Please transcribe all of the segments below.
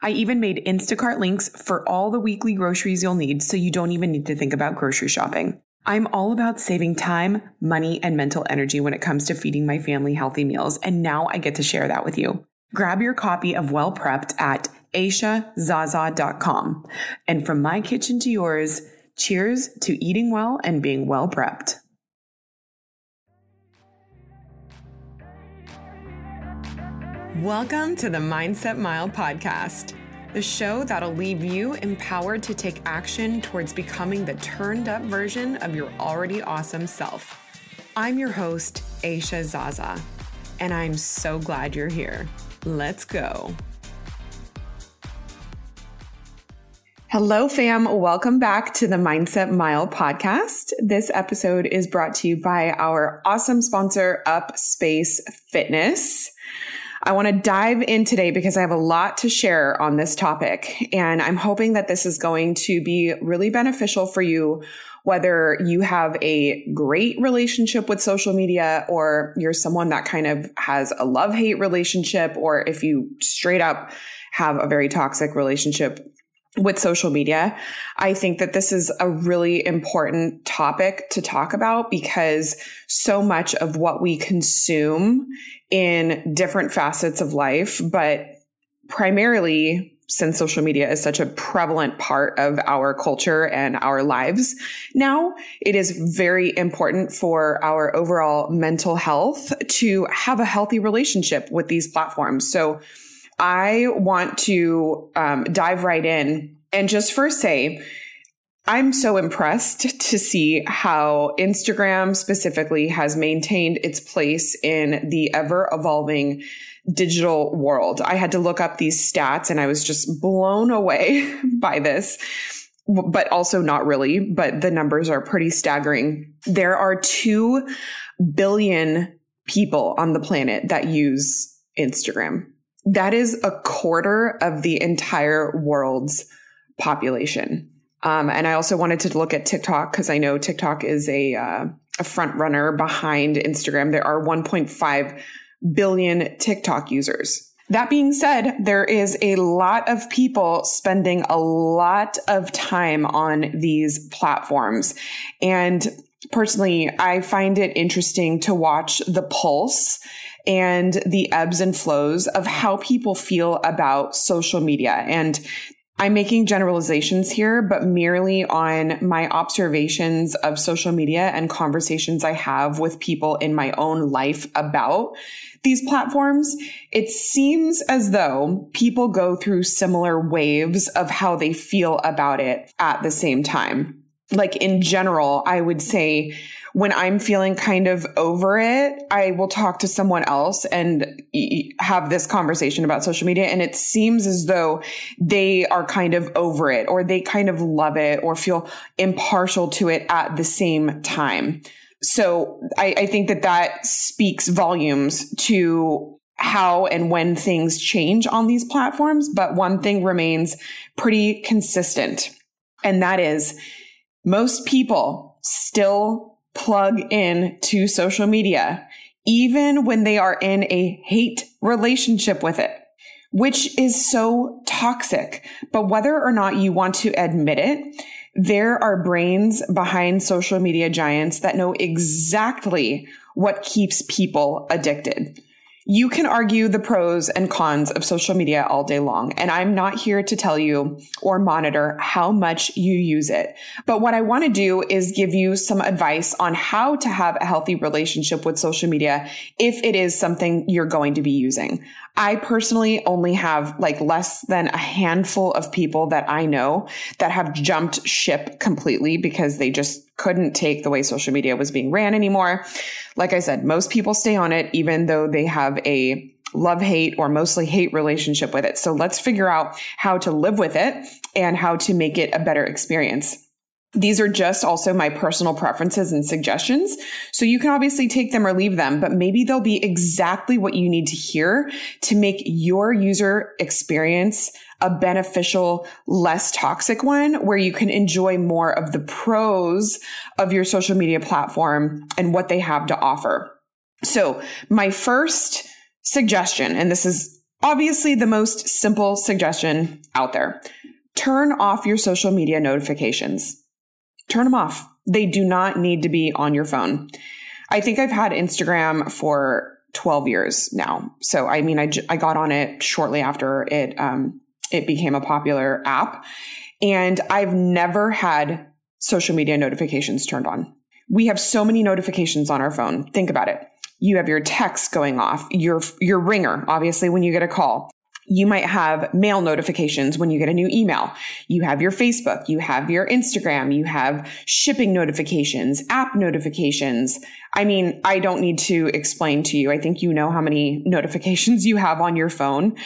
I even made Instacart links for all the weekly groceries you'll need so you don't even need to think about grocery shopping. I'm all about saving time, money, and mental energy when it comes to feeding my family healthy meals, and now I get to share that with you. Grab your copy of Well Prepped at aishazaza.com. And from my kitchen to yours, cheers to eating well and being well prepped. Welcome to the Mindset Mile podcast, the show that'll leave you empowered to take action towards becoming the turned up version of your already awesome self. I'm your host, Aisha Zaza, and I'm so glad you're here. Let's go. Hello, fam. Welcome back to the Mindset Mile podcast. This episode is brought to you by our awesome sponsor, Upswing Fitness. I want to dive in today because I have a lot to share on this topic. And I'm hoping that this is going to be really beneficial for you, whether you have a great relationship with social media or you're someone that kind of has a love hate relationship, or if you straight up have a very toxic relationship with social media. I think that this is a really important topic to talk about because so much of what we consume in different facets of life, but primarily since social media is such a prevalent part of our culture and our lives now, it is very important for our overall mental health to have a healthy relationship with these platforms. So I want to um, dive right in and just first say, I'm so impressed to see how Instagram specifically has maintained its place in the ever evolving digital world. I had to look up these stats and I was just blown away by this, but also not really, but the numbers are pretty staggering. There are 2 billion people on the planet that use Instagram. That is a quarter of the entire world's population. Um, and I also wanted to look at TikTok because I know TikTok is a, uh, a front runner behind Instagram. There are 1.5 billion TikTok users. That being said, there is a lot of people spending a lot of time on these platforms. And personally, I find it interesting to watch the pulse and the ebbs and flows of how people feel about social media. And I'm making generalizations here, but merely on my observations of social media and conversations I have with people in my own life about these platforms. It seems as though people go through similar waves of how they feel about it at the same time. Like in general, I would say when I'm feeling kind of over it, I will talk to someone else and have this conversation about social media. And it seems as though they are kind of over it or they kind of love it or feel impartial to it at the same time. So I, I think that that speaks volumes to how and when things change on these platforms. But one thing remains pretty consistent. And that is most people still plug in to social media, even when they are in a hate relationship with it, which is so toxic. But whether or not you want to admit it, there are brains behind social media giants that know exactly what keeps people addicted. You can argue the pros and cons of social media all day long, and I'm not here to tell you or monitor how much you use it. But what I want to do is give you some advice on how to have a healthy relationship with social media if it is something you're going to be using. I personally only have like less than a handful of people that I know that have jumped ship completely because they just couldn't take the way social media was being ran anymore. Like I said, most people stay on it, even though they have a love hate or mostly hate relationship with it. So let's figure out how to live with it and how to make it a better experience. These are just also my personal preferences and suggestions. So you can obviously take them or leave them, but maybe they'll be exactly what you need to hear to make your user experience a beneficial, less toxic one where you can enjoy more of the pros of your social media platform and what they have to offer. So my first suggestion, and this is obviously the most simple suggestion out there. Turn off your social media notifications. Turn them off. They do not need to be on your phone. I think I've had Instagram for 12 years now. So, I mean, I, I got on it shortly after it um, it became a popular app. And I've never had social media notifications turned on. We have so many notifications on our phone. Think about it. You have your text going off, your, your ringer, obviously, when you get a call. You might have mail notifications when you get a new email. You have your Facebook, you have your Instagram, you have shipping notifications, app notifications. I mean, I don't need to explain to you. I think you know how many notifications you have on your phone.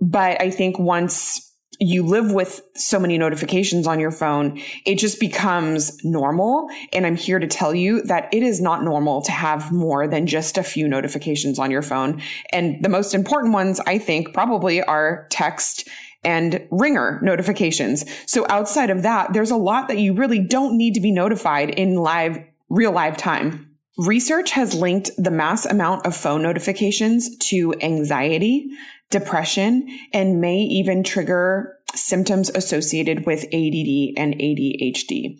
But I think once you live with so many notifications on your phone, it just becomes normal. And I'm here to tell you that it is not normal to have more than just a few notifications on your phone. And the most important ones, I think, probably are text and ringer notifications. So outside of that, there's a lot that you really don't need to be notified in live, real live time. Research has linked the mass amount of phone notifications to anxiety, depression, and may even trigger symptoms associated with ADD and ADHD.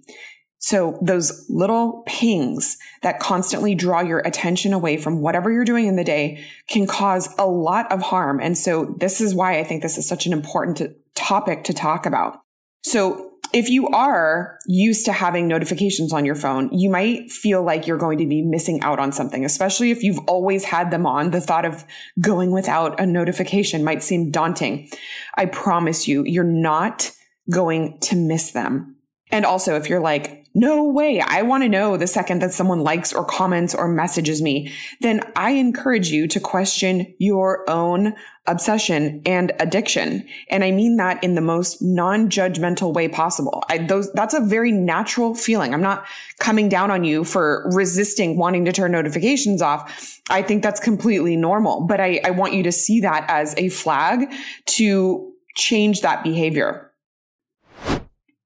So those little pings that constantly draw your attention away from whatever you're doing in the day can cause a lot of harm. And so this is why I think this is such an important topic to talk about. So if you are used to having notifications on your phone, you might feel like you're going to be missing out on something, especially if you've always had them on. The thought of going without a notification might seem daunting. I promise you, you're not going to miss them. And also, if you're like, no way. I want to know the second that someone likes or comments or messages me. Then I encourage you to question your own obsession and addiction. And I mean that in the most non-judgmental way possible. I, those, that's a very natural feeling. I'm not coming down on you for resisting wanting to turn notifications off. I think that's completely normal, but I, I want you to see that as a flag to change that behavior.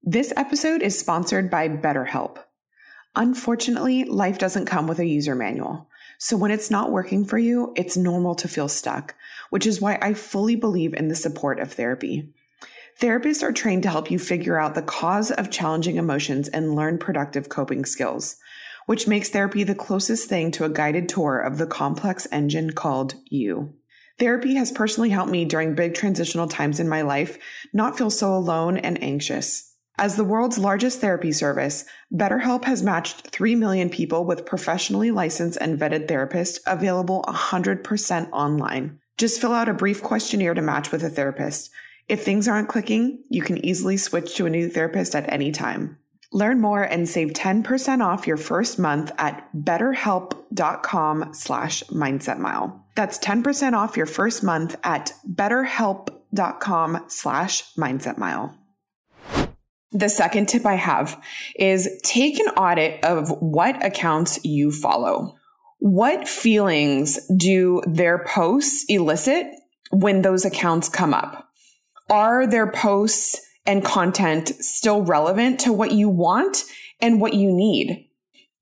This episode is sponsored by BetterHelp. Unfortunately, life doesn't come with a user manual. So when it's not working for you, it's normal to feel stuck, which is why I fully believe in the support of therapy. Therapists are trained to help you figure out the cause of challenging emotions and learn productive coping skills, which makes therapy the closest thing to a guided tour of the complex engine called you. Therapy has personally helped me during big transitional times in my life not feel so alone and anxious. As the world's largest therapy service, BetterHelp has matched 3 million people with professionally licensed and vetted therapists available 100% online. Just fill out a brief questionnaire to match with a therapist. If things aren't clicking, you can easily switch to a new therapist at any time. Learn more and save 10% off your first month at betterhelp.com slash mindsetmile. That's 10% off your first month at betterhelp.com slash mindsetmile. The second tip I have is take an audit of what accounts you follow. What feelings do their posts elicit when those accounts come up? Are their posts and content still relevant to what you want and what you need?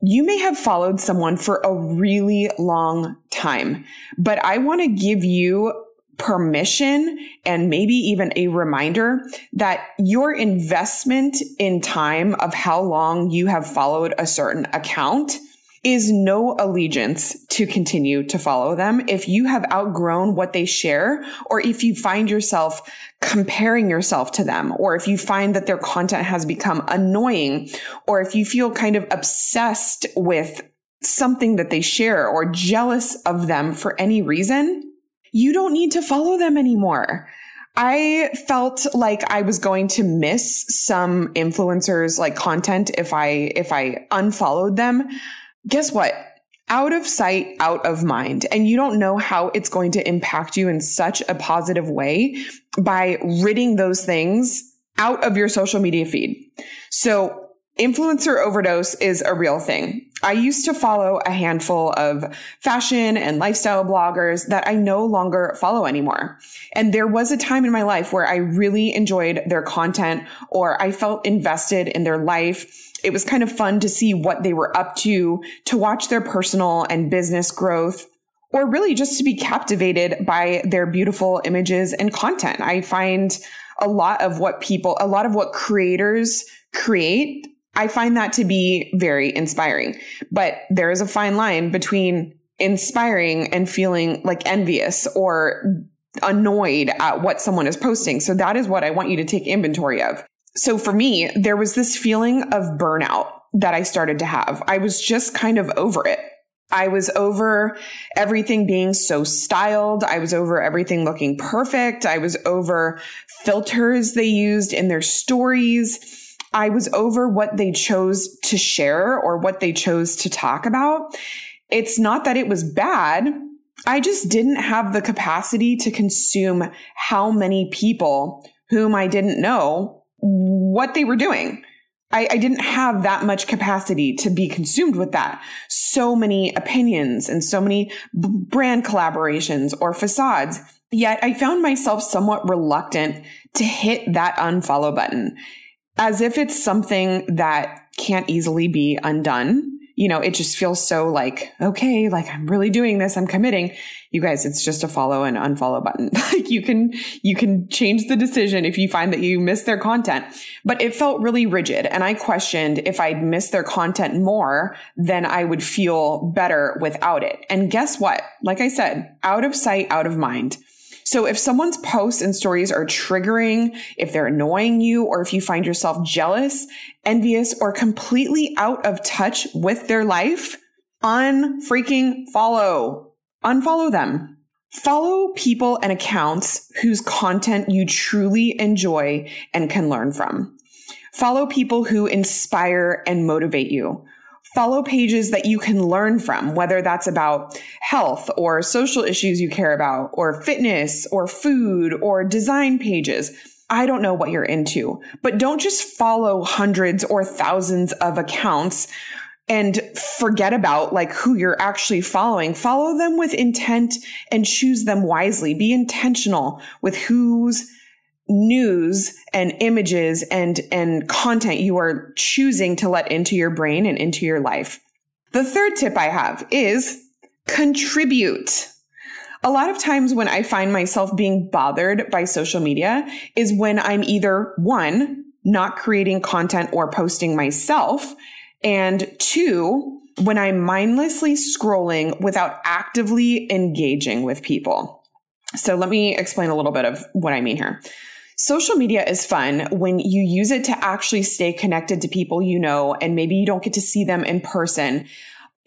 You may have followed someone for a really long time, but I want to give you permission and maybe even a reminder that your investment in time of how long you have followed a certain account is no allegiance to continue to follow them. If you have outgrown what they share or if you find yourself comparing yourself to them or if you find that their content has become annoying or if you feel kind of obsessed with something that they share or jealous of them for any reason, you don't need to follow them anymore. I felt like I was going to miss some influencers like content if I if I unfollowed them. Guess what? Out of sight, out of mind. And you don't know how it's going to impact you in such a positive way by ridding those things out of your social media feed. So Influencer overdose is a real thing. I used to follow a handful of fashion and lifestyle bloggers that I no longer follow anymore. And there was a time in my life where I really enjoyed their content or I felt invested in their life. It was kind of fun to see what they were up to, to watch their personal and business growth or really just to be captivated by their beautiful images and content. I find a lot of what people, a lot of what creators create I find that to be very inspiring. But there is a fine line between inspiring and feeling like envious or annoyed at what someone is posting. So that is what I want you to take inventory of. So for me, there was this feeling of burnout that I started to have. I was just kind of over it. I was over everything being so styled. I was over everything looking perfect. I was over filters they used in their stories. I was over what they chose to share or what they chose to talk about. It's not that it was bad. I just didn't have the capacity to consume how many people whom I didn't know what they were doing. I, I, didn't have that much capacity to be consumed with that. So many opinions and so many b- brand collaborations or facades. Yet I found myself somewhat reluctant to hit that unfollow button as if it's something that can't easily be undone. You know, it just feels so like, okay, like I'm really doing this. I'm committing. You guys, it's just a follow and unfollow button. like you can, you can change the decision if you find that you miss their content, but it felt really rigid. And I questioned if I'd miss their content more, then I would feel better without it. And guess what? Like I said, out of sight, out of mind. So if someone's posts and stories are triggering, if they're annoying you, or if you find yourself jealous, envious, or completely out of touch with their life, unfreaking follow. Unfollow them. Follow people and accounts whose content you truly enjoy and can learn from. Follow people who inspire and motivate you follow pages that you can learn from, whether that's about health or social issues you care about, or fitness or food or design pages. I don't know what you're into, but don't just follow hundreds or thousands of accounts and forget about like who you're actually following. Follow them with intent and choose them wisely. Be intentional with who's news and images and, and content you are choosing to let into your brain and into your life. The third tip I have is contribute. A lot of times when I find myself being bothered by social media is when I'm either one, not creating content or posting myself, and two, when I'm mindlessly scrolling without actively engaging with people. So let me explain a little bit of what I mean here. Social media is fun when you use it to actually stay connected to people you know and maybe you don't get to see them in person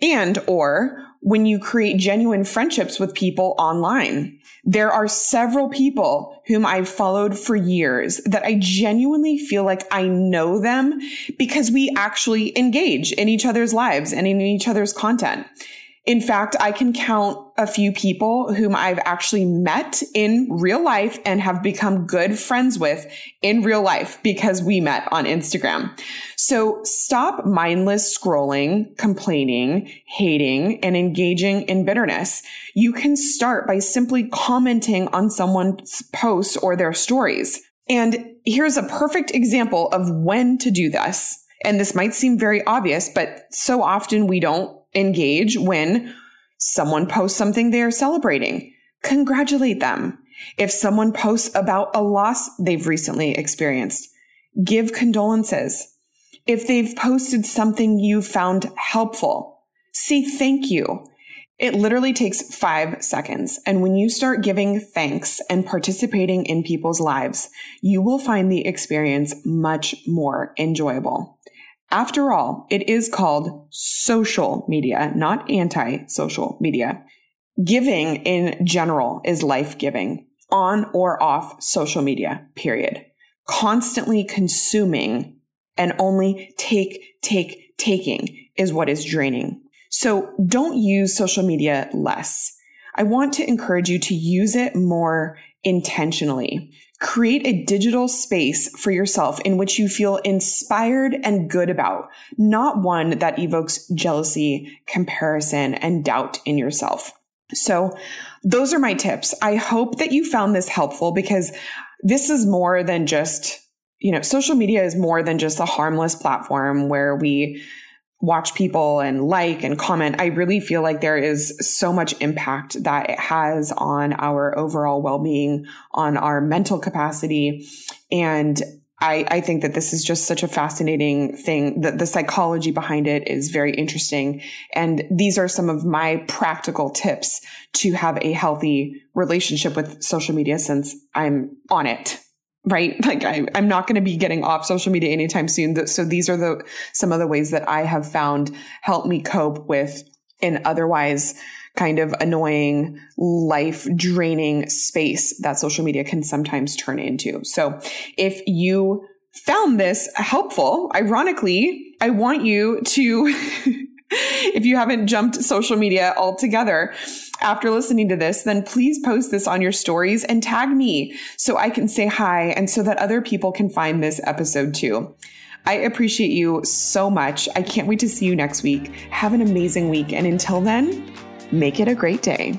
and or when you create genuine friendships with people online. There are several people whom I've followed for years that I genuinely feel like I know them because we actually engage in each other's lives and in each other's content. In fact, I can count a few people whom I've actually met in real life and have become good friends with in real life because we met on Instagram. So stop mindless scrolling, complaining, hating, and engaging in bitterness. You can start by simply commenting on someone's posts or their stories. And here's a perfect example of when to do this. And this might seem very obvious, but so often we don't engage when someone posts something they are celebrating. Congratulate them. If someone posts about a loss they've recently experienced, give condolences. If they've posted something you found helpful, Say thank you. It literally takes five seconds. And when you start giving thanks and participating in people's lives, you will find the experience much more enjoyable. After all, it is called social media, not anti social media. Giving in general is life giving on or off social media, period. Constantly consuming and only take, take, taking is what is draining. So don't use social media less. I want to encourage you to use it more intentionally. Create a digital space for yourself in which you feel inspired and good about, not one that evokes jealousy, comparison, and doubt in yourself. So those are my tips. I hope that you found this helpful because this is more than just, you know, social media is more than just a harmless platform where we watch people and like and comment, I really feel like there is so much impact that it has on our overall well being, on our mental capacity. And I, I, think that this is just such a fascinating thing. The, the psychology behind it is very interesting. And these are some of my practical tips to have a healthy relationship with social media since I'm on it right? Like I, am not going to be getting off social media anytime soon. So these are the some of the ways that I have found help me cope with an otherwise kind of annoying, life draining space that social media can sometimes turn into. So if you found this helpful, ironically, I want you to if you haven't jumped social media altogether after listening to this, then please post this on your stories and tag me so I can say hi and so that other people can find this episode too. I appreciate you so much. I can't wait to see you next week. Have an amazing week. And until then, make it a great day.